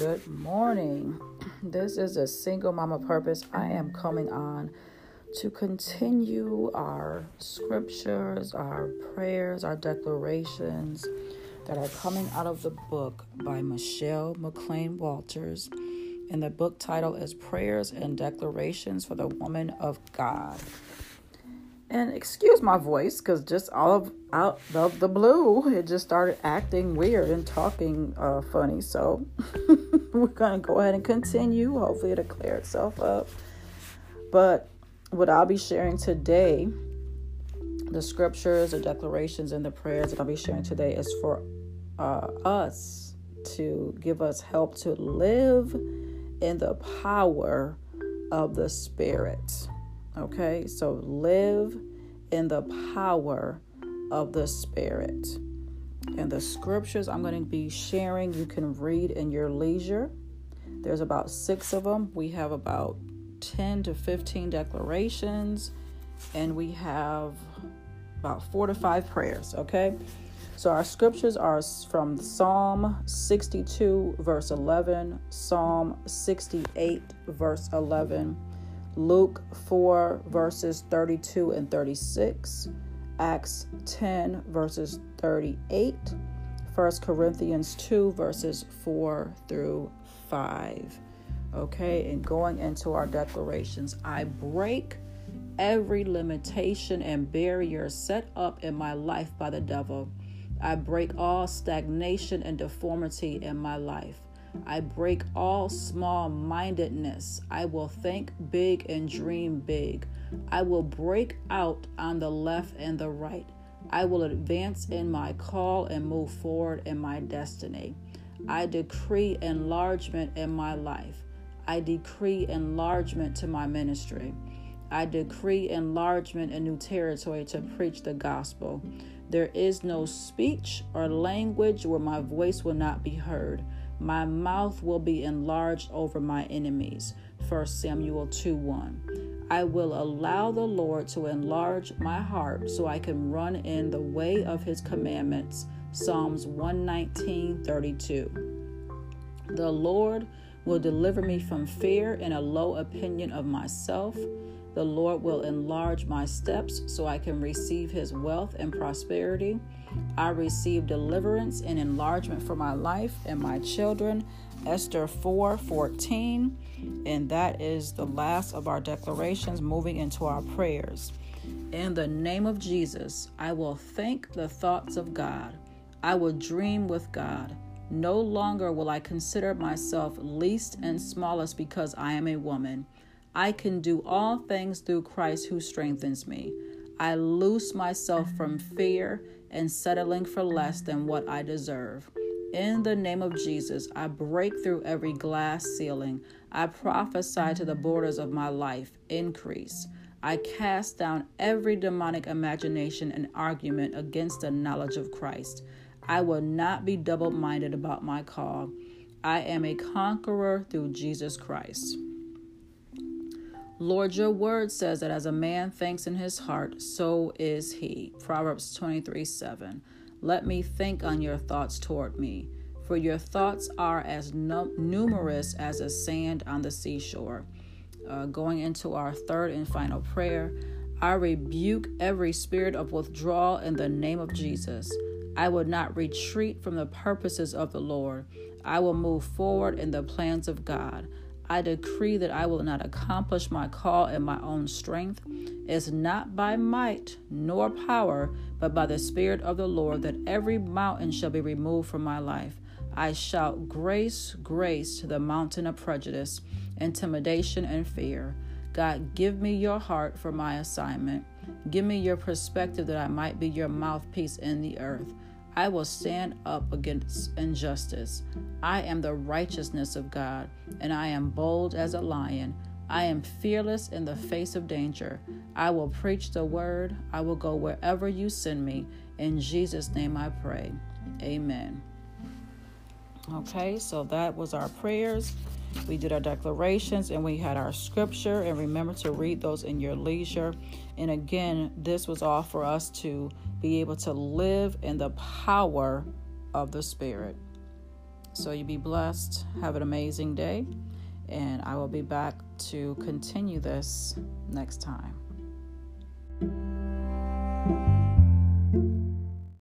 Good morning. This is a single mama purpose. I am coming on to continue our scriptures, our prayers, our declarations that are coming out of the book by Michelle McClain Walters. And the book title is Prayers and Declarations for the Woman of God. And excuse my voice, because just all of out of the blue, it just started acting weird and talking uh, funny. So we're gonna go ahead and continue. Hopefully, it'll clear itself up. But what I'll be sharing today, the scriptures, the declarations, and the prayers that I'll be sharing today is for uh, us to give us help to live in the power of the Spirit. Okay, so live in the power of the Spirit. And the scriptures I'm going to be sharing, you can read in your leisure. There's about six of them. We have about 10 to 15 declarations, and we have about four to five prayers. Okay, so our scriptures are from Psalm 62, verse 11, Psalm 68, verse 11. Luke 4, verses 32 and 36, Acts 10, verses 38, 1 Corinthians 2, verses 4 through 5. Okay, and going into our declarations, I break every limitation and barrier set up in my life by the devil. I break all stagnation and deformity in my life. I break all small mindedness. I will think big and dream big. I will break out on the left and the right. I will advance in my call and move forward in my destiny. I decree enlargement in my life. I decree enlargement to my ministry. I decree enlargement in new territory to preach the gospel. There is no speech or language where my voice will not be heard. My mouth will be enlarged over my enemies. 1 Samuel 2 1. I will allow the Lord to enlarge my heart so I can run in the way of his commandments. Psalms 119 32. The Lord will deliver me from fear and a low opinion of myself. The Lord will enlarge my steps so I can receive his wealth and prosperity. I receive deliverance and enlargement for my life and my children. Esther 4 14. And that is the last of our declarations, moving into our prayers. In the name of Jesus, I will think the thoughts of God. I will dream with God. No longer will I consider myself least and smallest because I am a woman. I can do all things through Christ who strengthens me. I loose myself from fear and settling for less than what I deserve. In the name of Jesus, I break through every glass ceiling. I prophesy to the borders of my life increase. I cast down every demonic imagination and argument against the knowledge of Christ. I will not be double minded about my call. I am a conqueror through Jesus Christ. Lord, your word says that as a man thinks in his heart, so is he. Proverbs 23 7. Let me think on your thoughts toward me, for your thoughts are as num- numerous as the sand on the seashore. Uh, going into our third and final prayer, I rebuke every spirit of withdrawal in the name of Jesus. I will not retreat from the purposes of the Lord. I will move forward in the plans of God. I decree that I will not accomplish my call in my own strength. It's not by might nor power, but by the Spirit of the Lord that every mountain shall be removed from my life. I shout grace, grace to the mountain of prejudice, intimidation, and fear. God, give me your heart for my assignment. Give me your perspective that I might be your mouthpiece in the earth. I will stand up against injustice. I am the righteousness of God, and I am bold as a lion. I am fearless in the face of danger. I will preach the word. I will go wherever you send me. In Jesus' name I pray. Amen. Okay, so that was our prayers. We did our declarations and we had our scripture. And remember to read those in your leisure. And again, this was all for us to be able to live in the power of the Spirit. So you be blessed. Have an amazing day. And I will be back to continue this next time.